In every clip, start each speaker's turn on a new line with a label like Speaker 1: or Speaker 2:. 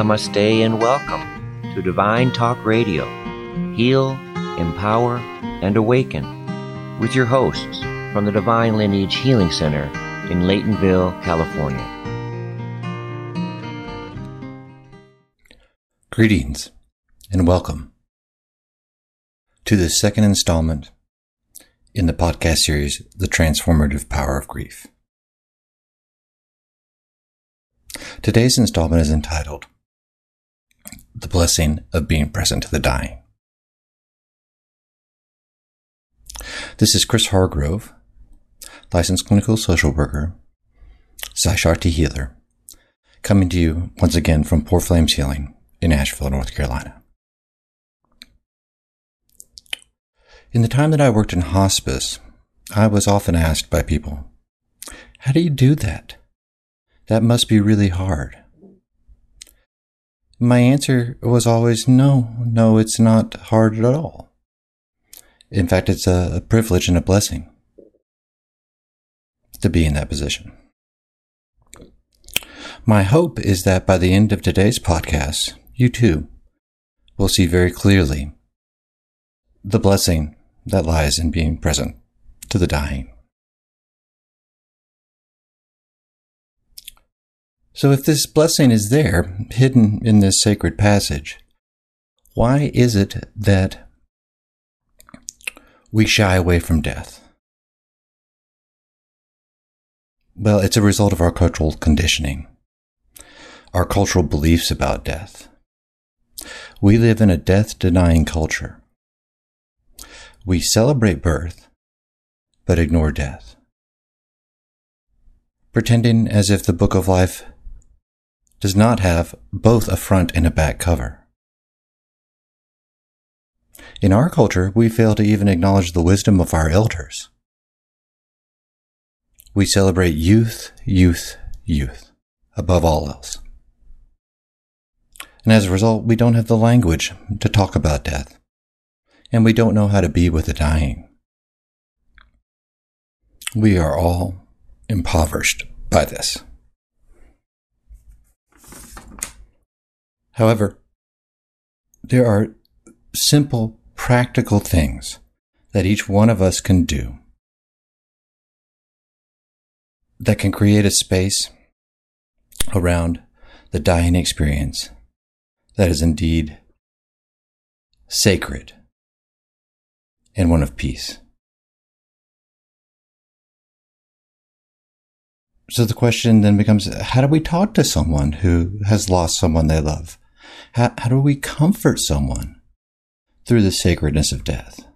Speaker 1: namaste, and welcome to Divine Talk Radio. Heal, empower, and awaken with your hosts from the Divine Lineage Healing Center in Laytonville, California.
Speaker 2: Greetings and welcome to the second installment in the podcast series, The Transformative Power of Grief. Today's installment is entitled The Blessing of Being Present to the Dying. This is Chris Hargrove, licensed clinical social worker, Sai healer, coming to you once again from Poor Flames Healing in Asheville, North Carolina. In the time that I worked in hospice, I was often asked by people, How do you do that? That must be really hard. My answer was always, No, no, it's not hard at all. In fact, it's a, privilege and a blessing to be in that position. My hope is that by the end of today's podcast, you too will see very clearly the blessing that lies in being present to the dying. So if this blessing is there, hidden in this sacred passage, why is it that we shy away from death? Well, it's a result of our cultural conditioning, our cultural beliefs about death. We live in a death denying culture. We celebrate birth, but ignore death. Pretending as if the book of life does not have both a front and a back cover. In our culture, we fail to even acknowledge the wisdom of our elders. We celebrate youth, youth, youth above all else. And as a result, we don't have the language to talk about death. And we don't know how to be with the dying. We are all impoverished by this. However, there are simple, practical things that each one of us can do that can create a space around the dying experience that is indeed sacred and one of peace. So the question then becomes how do we talk to someone who has lost someone they love? How, how do we comfort someone through the sacredness of death?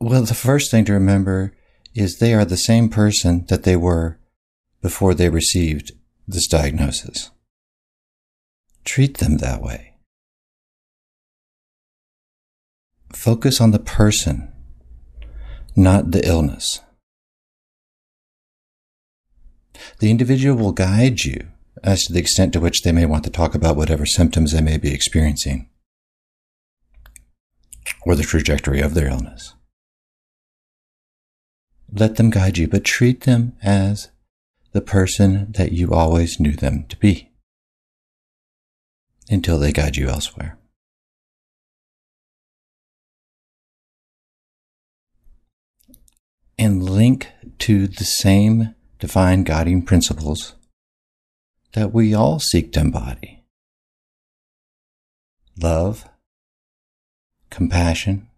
Speaker 2: Well, the first thing to remember is they are the same person that they were before they received this diagnosis. Treat them that way. Focus on the person, not the illness. The individual will guide you as to the extent to which they may want to talk about whatever symptoms they may be experiencing or the trajectory of their illness. Let them guide you, but treat them as the person that you always knew them to be until they guide you elsewhere. And link to the same divine guiding principles that we all seek to embody love, compassion,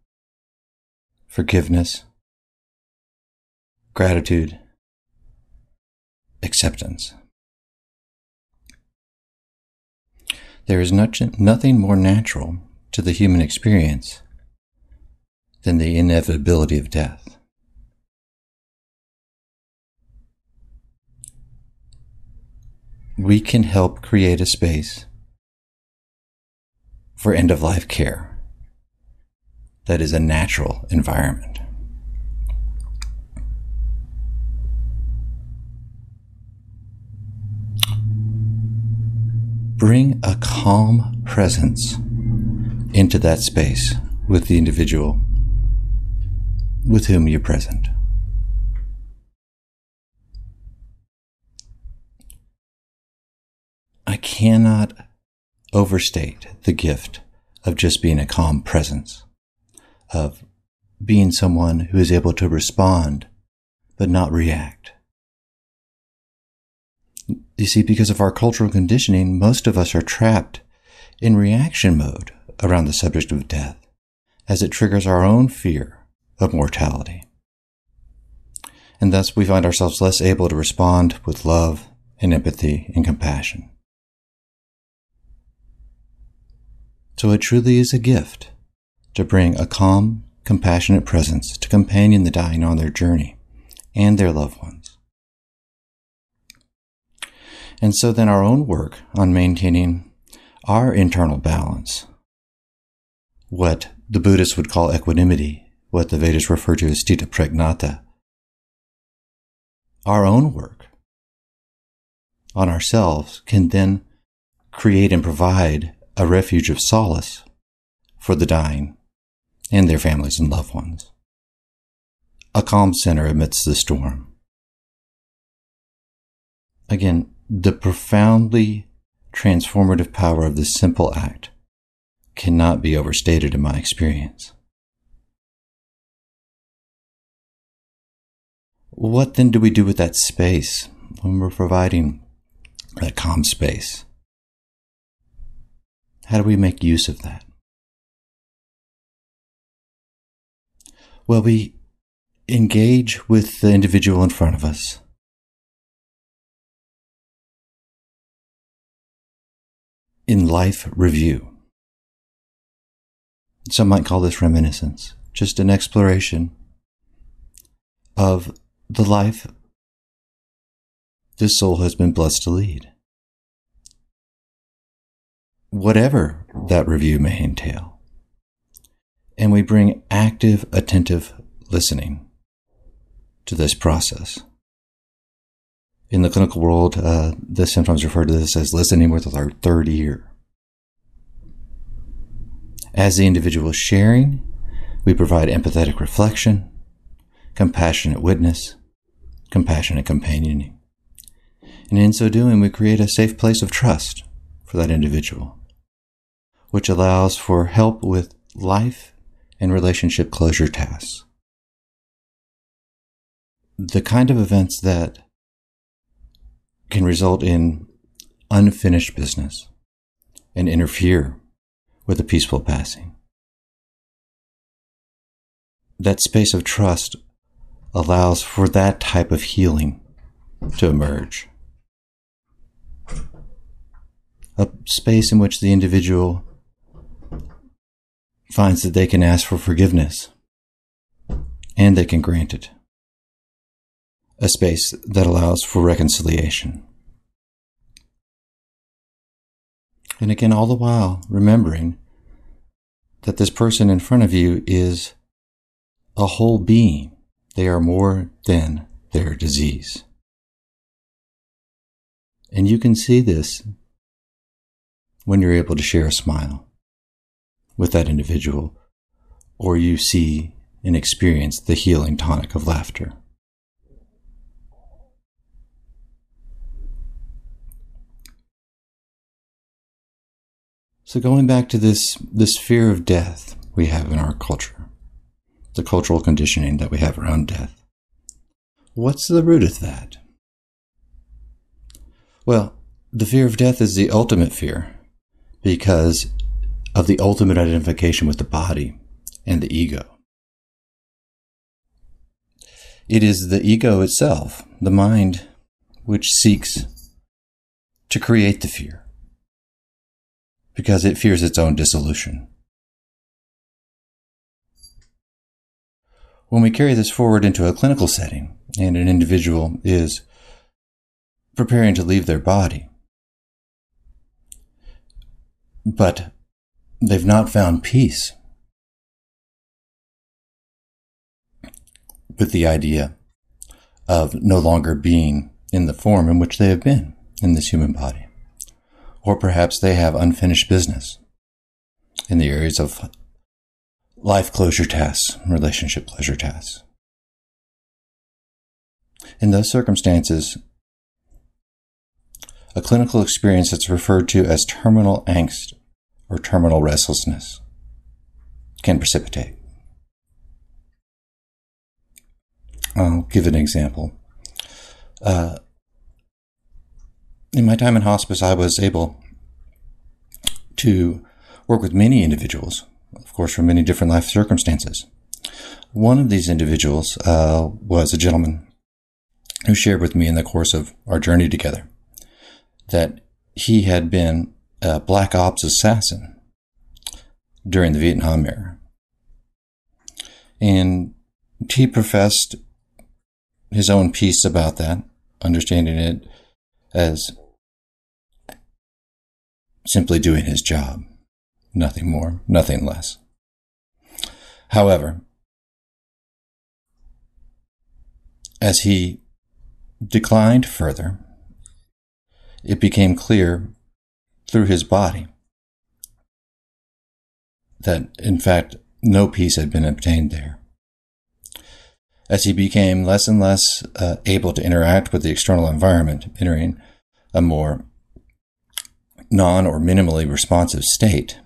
Speaker 2: forgiveness, gratitude, acceptance. There is nothing more natural to the human experience than the inevitability of death. We can help create a space for end of life care that is a natural environment. bring a calm presence into that space with the individual with whom you're present. Cannot overstate the gift of just being a calm presence, of being someone who is able to respond but not react. You see, because of our cultural conditioning, most of us are trapped in reaction mode around the subject of death as it triggers our own fear of mortality. And thus we find ourselves less able to respond with love and empathy and compassion. So it truly is a gift to bring a calm, compassionate presence to companion the dying on their journey and their loved ones. And so then our own work on maintaining our internal balance, what the Buddhists would call equanimity, what the Vedas refer to as sthita pragnata, our own work on ourselves can then create and provide a refuge of solace for the dying and their families and loved ones. A calm center amidst the storm. Again, the profoundly transformative power of this simple act cannot be overstated in my experience. What then do we do with that space when we're providing that calm space? How do we make use of that? Well, we engage with the individual in front of us. In life review. Some might call this reminiscence, just an exploration of the life this soul has been blessed to lead. Whatever that review may entail. And we bring active, attentive listening to this process. In the clinical world, uh, this sometimes referred to this as listening with our third ear. As the individual is sharing, we provide empathetic reflection, compassionate witness, compassionate companioning. And in so doing, we create a safe place of trust for that individual, which allows for help with life and relationship closure tasks. The kind of events that can result in unfinished business and interfere with a peaceful passing. That space of trust allows for that type of healing to emerge. A space in which the individual finds that they can ask for forgiveness and they can grant it. A space that allows for reconciliation. And again, all the while remembering that this person in front of you is a whole being. They are more than their disease. And you can see this when you're able to share a smile with that individual, or you see and experience the healing tonic of laughter. So going back to this, this fear of death we have in our culture, the cultural conditioning that we have around death. What's the root of that? Well, the fear of death is the ultimate fear because of the ultimate identification with the body and the ego. It is the ego itself, the mind, which seeks to create the fear because it fears its own dissolution. When we carry this forward into a clinical setting and an individual is preparing to leave their body, but they've not found peace with the idea of no longer being in the form in which they have been in this human body. Or perhaps they have unfinished business in the areas of life closure tasks, relationship closure tasks. In those circumstances, a clinical experience that's referred to as terminal angst or terminal restlessness can precipitate. I'll give an example. Uh, in my time in hospice, I was able to work with many individuals, of course, from many different life circumstances. One of these individuals uh, was a gentleman who shared with me in the course of our journey together that he had been a black ops assassin during the Vietnam era. And he professed his own peace about that, understanding it as simply doing his job. Nothing more, nothing less. However, as he declined further, it became clear through his body that, in fact, no peace had been obtained there. As he became less and less uh, able to interact with the external environment, entering a more non or minimally responsive state,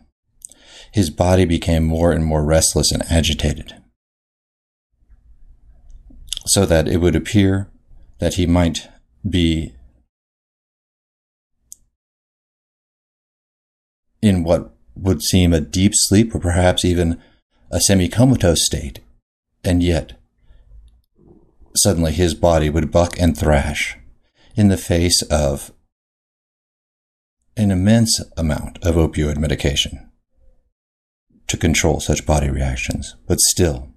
Speaker 2: his body became more and more restless and agitated. So that it would appear that he might be in what would seem a deep sleep or perhaps even a semi comatose state, and yet suddenly his body would buck and thrash in the face of an immense amount of opioid medication to control such body reactions. But still,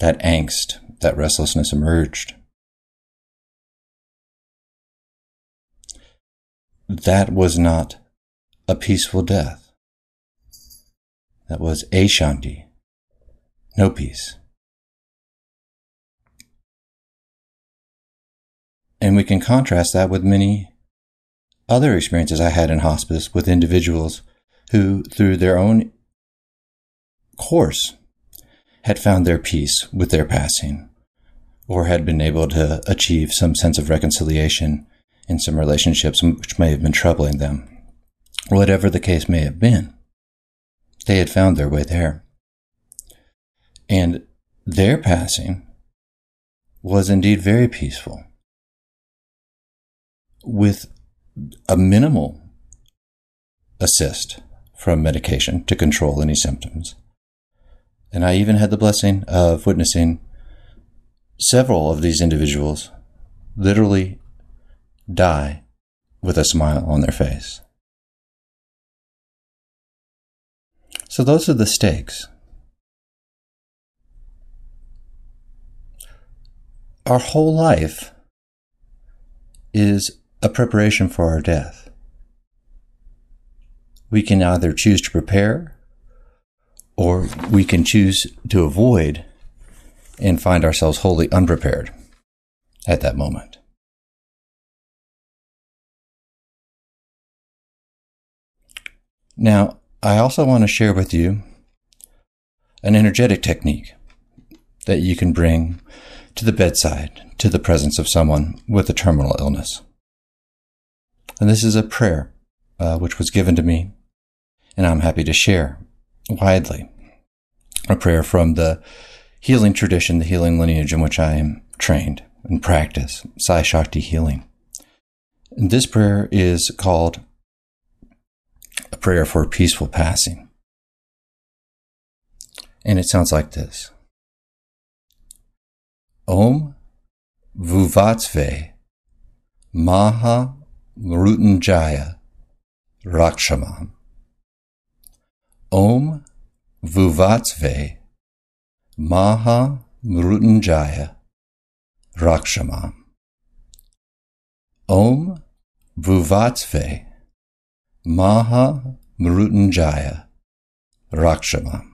Speaker 2: that angst, that restlessness emerged. That was not a peaceful death. That was ashanti, no peace. And we can contrast that with many other experiences I had in hospice with individuals who, through their own course, had found their peace with their passing or had been able to achieve some sense of reconciliation in some relationships which may have been troubling them. Whatever the case may have been, they had found their way there. And their passing was indeed very peaceful with a minimal assist from medication to control any symptoms. And I even had the blessing of witnessing several of these individuals literally die with a smile on their face. So those are the stakes. Our whole life is a preparation for our death. We can either choose to prepare or we can choose to avoid and find ourselves wholly unprepared at that moment. Now, I also want to share with you an energetic technique that you can bring to the bedside, to the presence of someone with a terminal illness. And this is a prayer uh, which was given to me, and I'm happy to share widely. A prayer from the healing tradition, the healing lineage in which I am trained and practice, Sai Shakti healing. And this prayer is called a prayer for a peaceful passing. And it sounds like this. Om Vuvatsve Maha Mrutunjaya Rakshamam. Om Vuvatsve Maha Mrutunjaya Rakshamam. Om Vuvatsve Maha Mrutunjaya Rakshamam.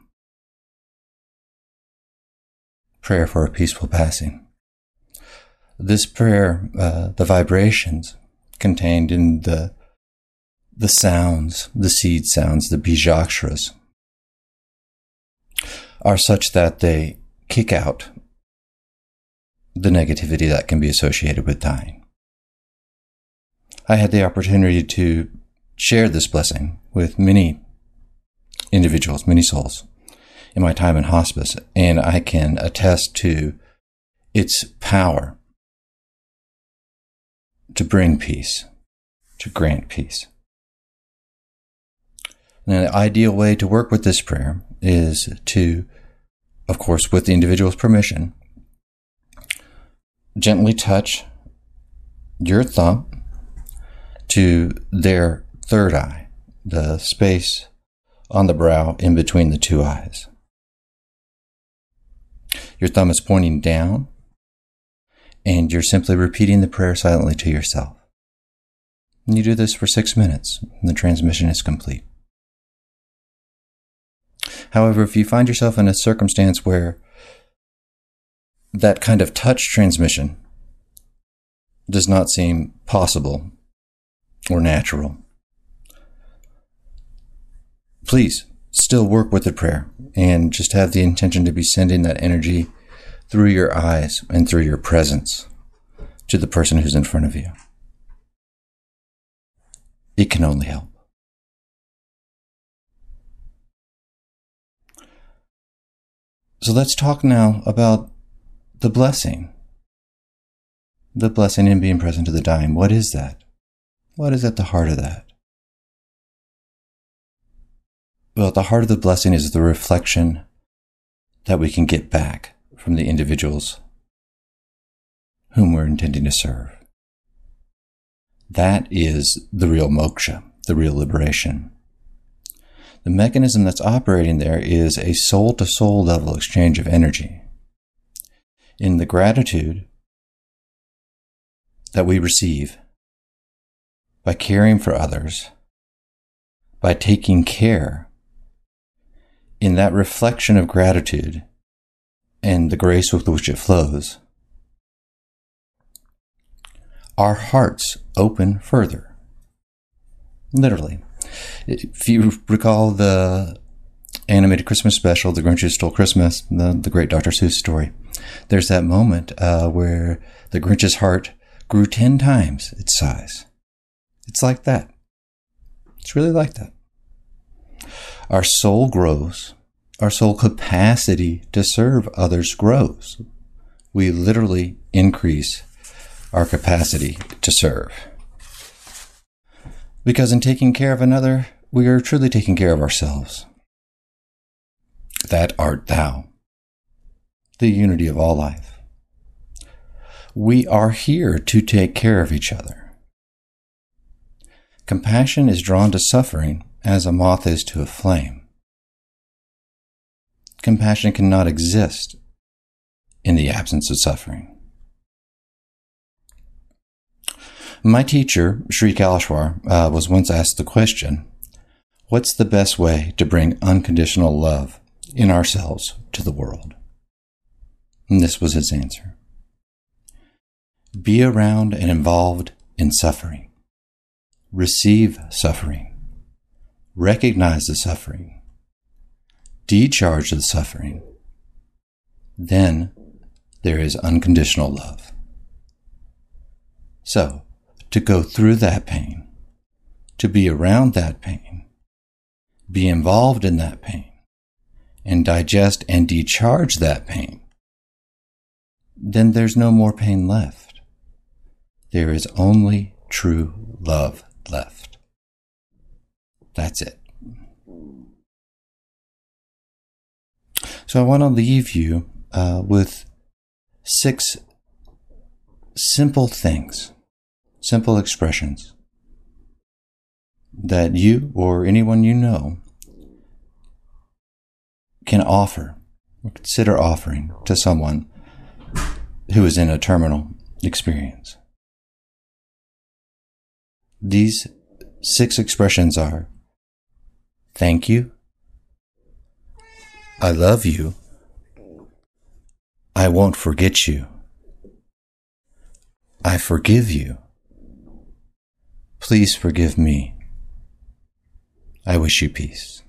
Speaker 2: Prayer for a peaceful passing. This prayer, uh, the vibrations contained in the the sounds, the seed sounds, the bijaksharas, are such that they kick out the negativity that can be associated with dying. I had the opportunity to share this blessing with many individuals, many souls in my time in hospice, and I can attest to its power to bring peace, to grant peace. Now, the ideal way to work with this prayer is to, of course, with the individual's permission, gently touch your thumb to their third eye, the space on the brow in between the two eyes. Your thumb is pointing down, and you're simply repeating the prayer silently to yourself. And you do this for six minutes, and the transmission is complete. However, if you find yourself in a circumstance where that kind of touch transmission does not seem possible or natural, please still work with the prayer and just have the intention to be sending that energy through your eyes and through your presence to the person who's in front of you. It can only help. So let's talk now about the blessing. The blessing in being present to the dying. What is that? What is at the heart of that? Well, at the heart of the blessing is the reflection that we can get back from the individuals whom we're intending to serve. That is the real moksha, the real liberation. The mechanism that's operating there is a soul to soul level exchange of energy. In the gratitude that we receive by caring for others, by taking care in that reflection of gratitude and the grace with which it flows, our hearts open further. Literally. If you recall the animated Christmas special, The Grinch Who Stole Christmas, the, the great Dr. Seuss story, there's that moment uh, where the Grinch's heart grew 10 times its size. It's like that. It's really like that our soul grows, our soul capacity to serve others grows. We literally increase our capacity to serve. Because in taking care of another, we are truly taking care of ourselves. That art thou, the unity of all life. We are here to take care of each other. Compassion is drawn to suffering as a moth is to a flame. Compassion cannot exist in the absence of suffering. My teacher, Sri Kaleshwar, uh, was once asked the question, What's the best way to bring unconditional love in ourselves to the world? And this was his answer. Be around and involved in suffering. Receive suffering recognize the suffering, decharge the suffering, then there is unconditional love. So, to go through that pain, to be around that pain, be involved in that pain, and digest and decharge that pain, then there's no more pain left. There is only true love left. That's it. So I want to leave you uh, with six simple things, simple expressions that you or anyone you know can offer or consider offering to someone who is in a terminal experience. These six expressions are Thank you. I love you. I won't forget you. I forgive you. Please forgive me. I wish you peace.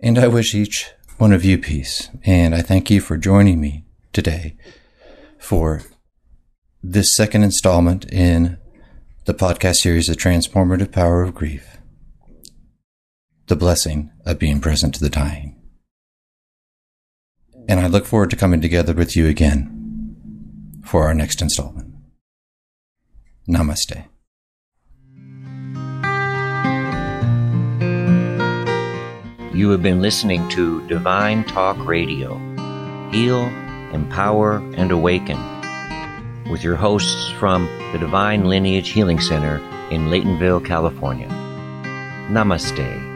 Speaker 2: And I wish each one of you peace. And I thank you for joining me today for this second installment in the podcast series, The Transformative Power of Grief, the blessing of being present to the dying. And I look forward to coming together with you again for our next installment. Namaste.
Speaker 1: You have been listening to Divine Talk Radio. Heal, empower, and awaken with your hosts from the Divine Lineage Healing Center in Laytonville, California. Namaste.